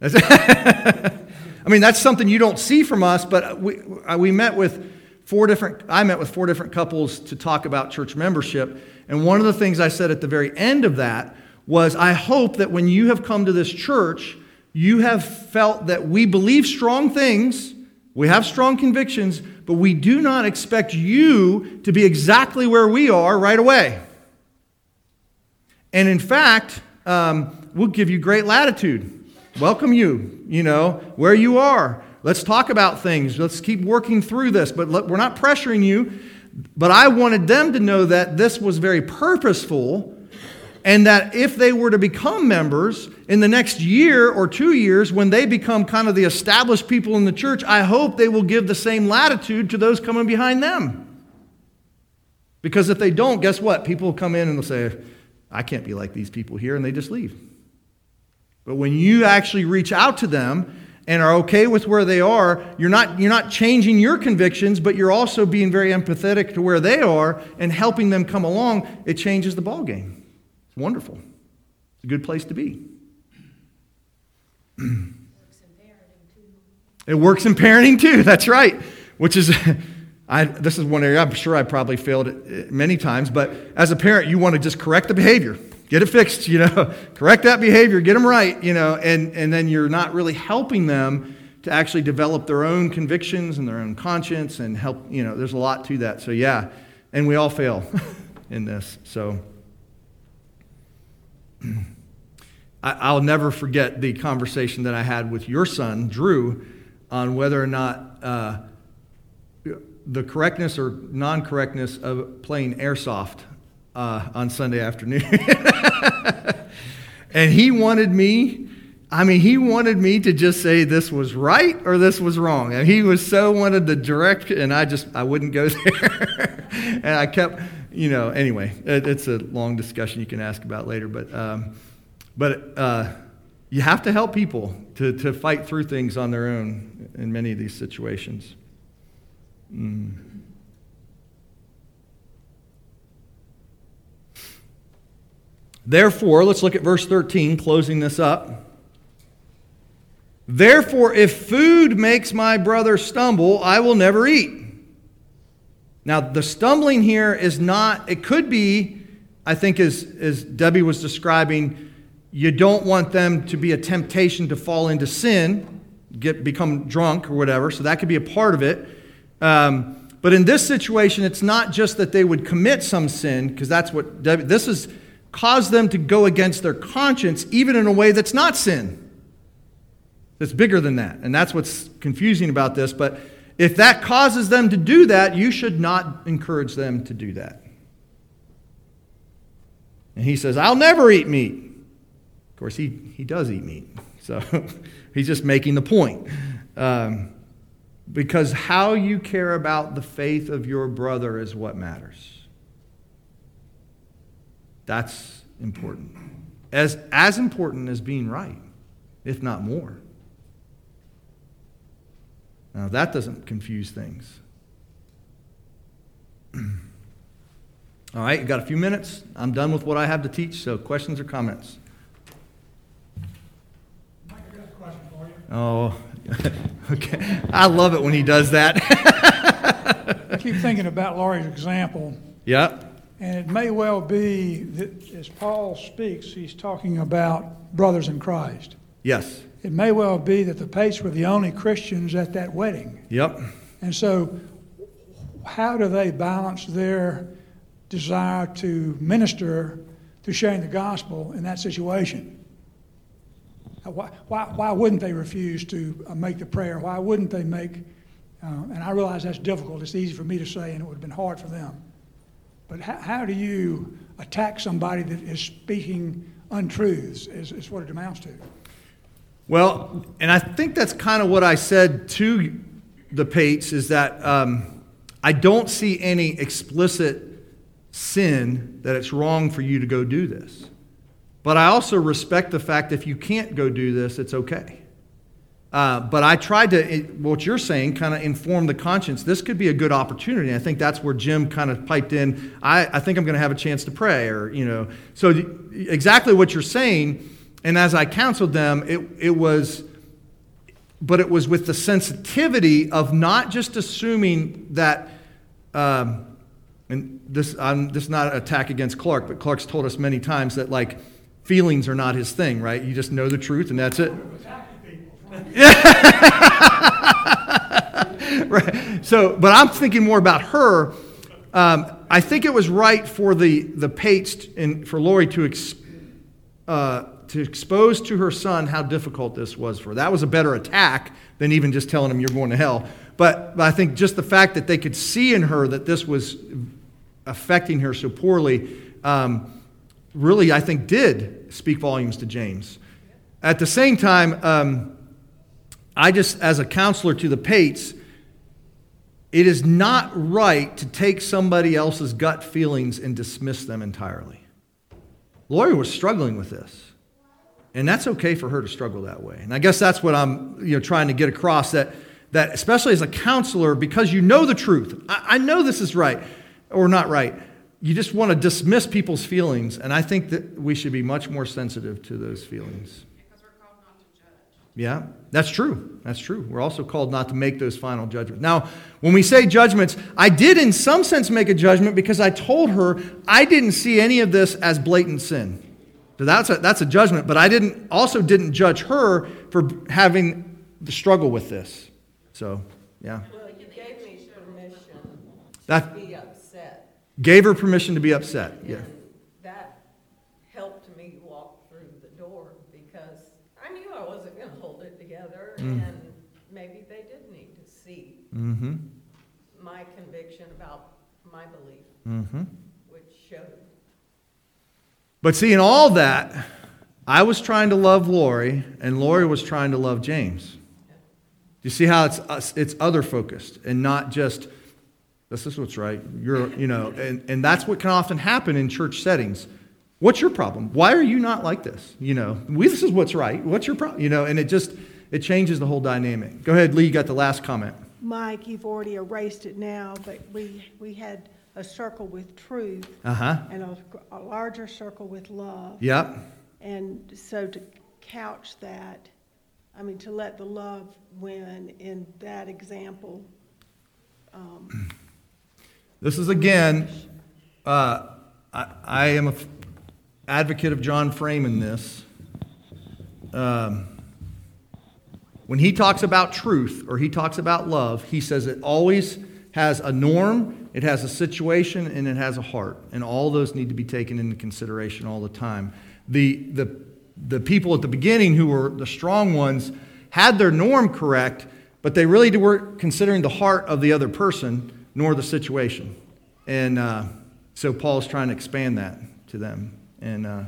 Speaker 1: That sounds good to me. That's I mean, that's something you don't see from us, but we, we met with four different, I met with four different couples to talk about church membership. And one of the things I said at the very end of that was I hope that when you have come to this church, you have felt that we believe strong things, we have strong convictions, but we do not expect you to be exactly where we are right away. And in fact, um, we'll give you great latitude, welcome you, you know, where you are. Let's talk about things. Let's keep working through this, but we're not pressuring you. But I wanted them to know that this was very purposeful and that if they were to become members in the next year or two years, when they become kind of the established people in the church, I hope they will give the same latitude to those coming behind them. Because if they don't, guess what? People will come in and they'll say, I can't be like these people here, and they just leave. But when you actually reach out to them and are okay with where they are, you're not, you're not changing your convictions, but you're also being very empathetic to where they are and helping them come along, it changes the ball game. It's wonderful. It's a good place to be. It works in parenting too. That's right. Which is, I, this is one area I'm sure I probably failed many times. But as a parent, you want to just correct the behavior, get it fixed. You know, correct that behavior, get them right. You know, and and then you're not really helping them to actually develop their own convictions and their own conscience and help. You know, there's a lot to that. So yeah, and we all fail in this. So. I'll never forget the conversation that I had with your son, Drew, on whether or not uh, the correctness or non correctness of playing airsoft uh, on Sunday afternoon. and he wanted me, I mean, he wanted me to just say this was right or this was wrong. And he was so wanted the direct, and I just, I wouldn't go there. and I kept, you know, anyway, it, it's a long discussion you can ask about later. But, um, but, uh, you have to help people to, to fight through things on their own in many of these situations. Mm. Therefore, let's look at verse 13, closing this up. Therefore, if food makes my brother stumble, I will never eat. Now, the stumbling here is not, it could be, I think, as, as Debbie was describing, you don't want them to be a temptation to fall into sin, get become drunk or whatever. So that could be a part of it. Um, but in this situation, it's not just that they would commit some sin, because that's what Debbie, this has caused them to go against their conscience, even in a way that's not sin. That's bigger than that. And that's what's confusing about this. But if that causes them to do that, you should not encourage them to do that. And he says, I'll never eat meat. Of course, he, he does eat meat, so he's just making the point. Um, because how you care about the faith of your brother is what matters. That's important. As, as important as being right, if not more. Now, that doesn't confuse things. All right, you got a few minutes. I'm done with what I have to teach, so questions or comments? Oh, okay. I love it when he does that.
Speaker 10: I keep thinking about Laurie's example.
Speaker 1: Yeah.
Speaker 10: And it may well be that as Paul speaks, he's talking about brothers in Christ.
Speaker 1: Yes.
Speaker 10: It may well be that the Pates were the only Christians at that wedding.
Speaker 1: Yep.
Speaker 10: And so, how do they balance their desire to minister to sharing the gospel in that situation? Why, why, why wouldn't they refuse to uh, make the prayer? Why wouldn't they make, uh, and I realize that's difficult, it's easy for me to say, and it would have been hard for them. But how, how do you attack somebody that is speaking untruths, is, is what it amounts to?
Speaker 1: Well, and I think that's kind of what I said to the Pates is that um, I don't see any explicit sin that it's wrong for you to go do this. But I also respect the fact if you can't go do this, it's okay. Uh, but I tried to, what you're saying, kind of inform the conscience. This could be a good opportunity. I think that's where Jim kind of piped in. I, I think I'm going to have a chance to pray, or, you know. So, exactly what you're saying. And as I counseled them, it, it was, but it was with the sensitivity of not just assuming that, um, and this, I'm, this is not an attack against Clark, but Clark's told us many times that, like, feelings are not his thing, right? You just know the truth and that's it. right. So, but I'm thinking more about her. Um, I think it was right for the the Pates and for Lori to ex, uh, to expose to her son how difficult this was for her. That was a better attack than even just telling him you're going to hell. But, but I think just the fact that they could see in her that this was affecting her so poorly. Um, really, I think, did speak volumes to James. At the same time, um, I just, as a counselor to the Pates, it is not right to take somebody else's gut feelings and dismiss them entirely. Lori was struggling with this. And that's okay for her to struggle that way. And I guess that's what I'm you know, trying to get across that, that, especially as a counselor, because you know the truth. I, I know this is right or not right. You just want to dismiss people's feelings. And I think that we should be much more sensitive to those feelings. Yeah, that's true. That's true. We're also called not to make those final judgments. Now, when we say judgments, I did in some sense make a judgment because I told her I didn't see any of this as blatant sin. So that's a, that's a judgment, but I didn't also didn't judge her for having the struggle with this. So, yeah.
Speaker 9: Well, you gave me permission
Speaker 1: That
Speaker 9: to be upset.
Speaker 1: gave her permission to be upset. Yeah.
Speaker 9: And that helped me walk through the door because I knew I wasn't going to hold it together
Speaker 1: Mm.
Speaker 9: and maybe they did need to see
Speaker 1: Mm-hmm.
Speaker 9: my conviction about my belief,
Speaker 1: Mm-hmm.
Speaker 9: which showed.
Speaker 1: But see, in all that, I was trying to love Lori, and Lori was trying to love James. You see how it's us- it's other focused and not just this is what's right. You're you know, and, and that's what can often happen in church settings. What's your problem? Why are you not like this? You know, we, this is what's right. What's your problem? You know, and it just it changes the whole dynamic. Go ahead, Lee. You got the last comment.
Speaker 2: Mike, you've already erased it now, but we, we had a circle with truth
Speaker 1: Uh huh.
Speaker 2: and a, a larger circle with love.
Speaker 1: Yep.
Speaker 2: And so to couch that, I mean, to let the love win in that example, um,
Speaker 1: This is again, uh, I, I am an advocate of John Frame in this. Um, when he talks about truth or he talks about love, he says it always has a norm, it has a situation, and it has a heart. And all those need to be taken into consideration all the time. The, the, the people at the beginning who were the strong ones had their norm correct, but they really weren't considering the heart of the other person nor the situation. And uh, so Paul's trying to expand that to them. And uh,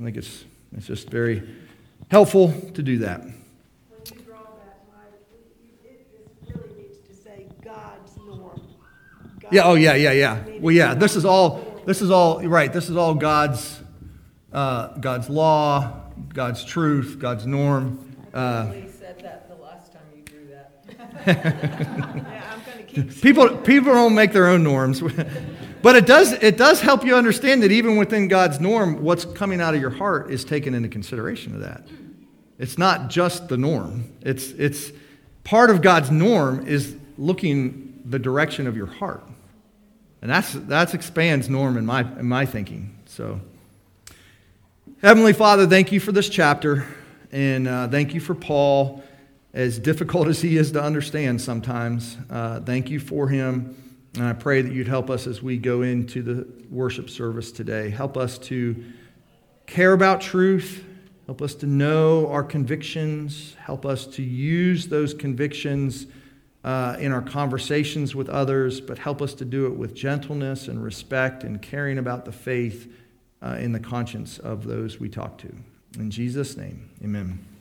Speaker 1: I think it's, it's just very helpful to do that.
Speaker 2: when you draw that line, it, it it really needs to say God's norm.
Speaker 1: Yeah, oh yeah, yeah, yeah. Well, yeah, this is all, this is all, right, this is all God's, uh, God's law, God's truth, God's norm. Uh,
Speaker 9: said that the last time you drew that.
Speaker 2: Yeah, I'm gonna keep
Speaker 1: people, people don't make their own norms. but it does, it does help you understand that even within God's norm, what's coming out of your heart is taken into consideration of that. It's not just the norm. It's, it's part of God's norm is looking the direction of your heart. And that's, that expands norm in my, in my thinking. So, Heavenly Father, thank you for this chapter. And uh, thank you for Paul, as difficult as he is to understand sometimes. Uh, thank you for him. And I pray that you'd help us as we go into the worship service today. Help us to care about truth. Help us to know our convictions. Help us to use those convictions uh, in our conversations with others, but help us to do it with gentleness and respect and caring about the faith uh, in the conscience of those we talk to. In Jesus' name, amen.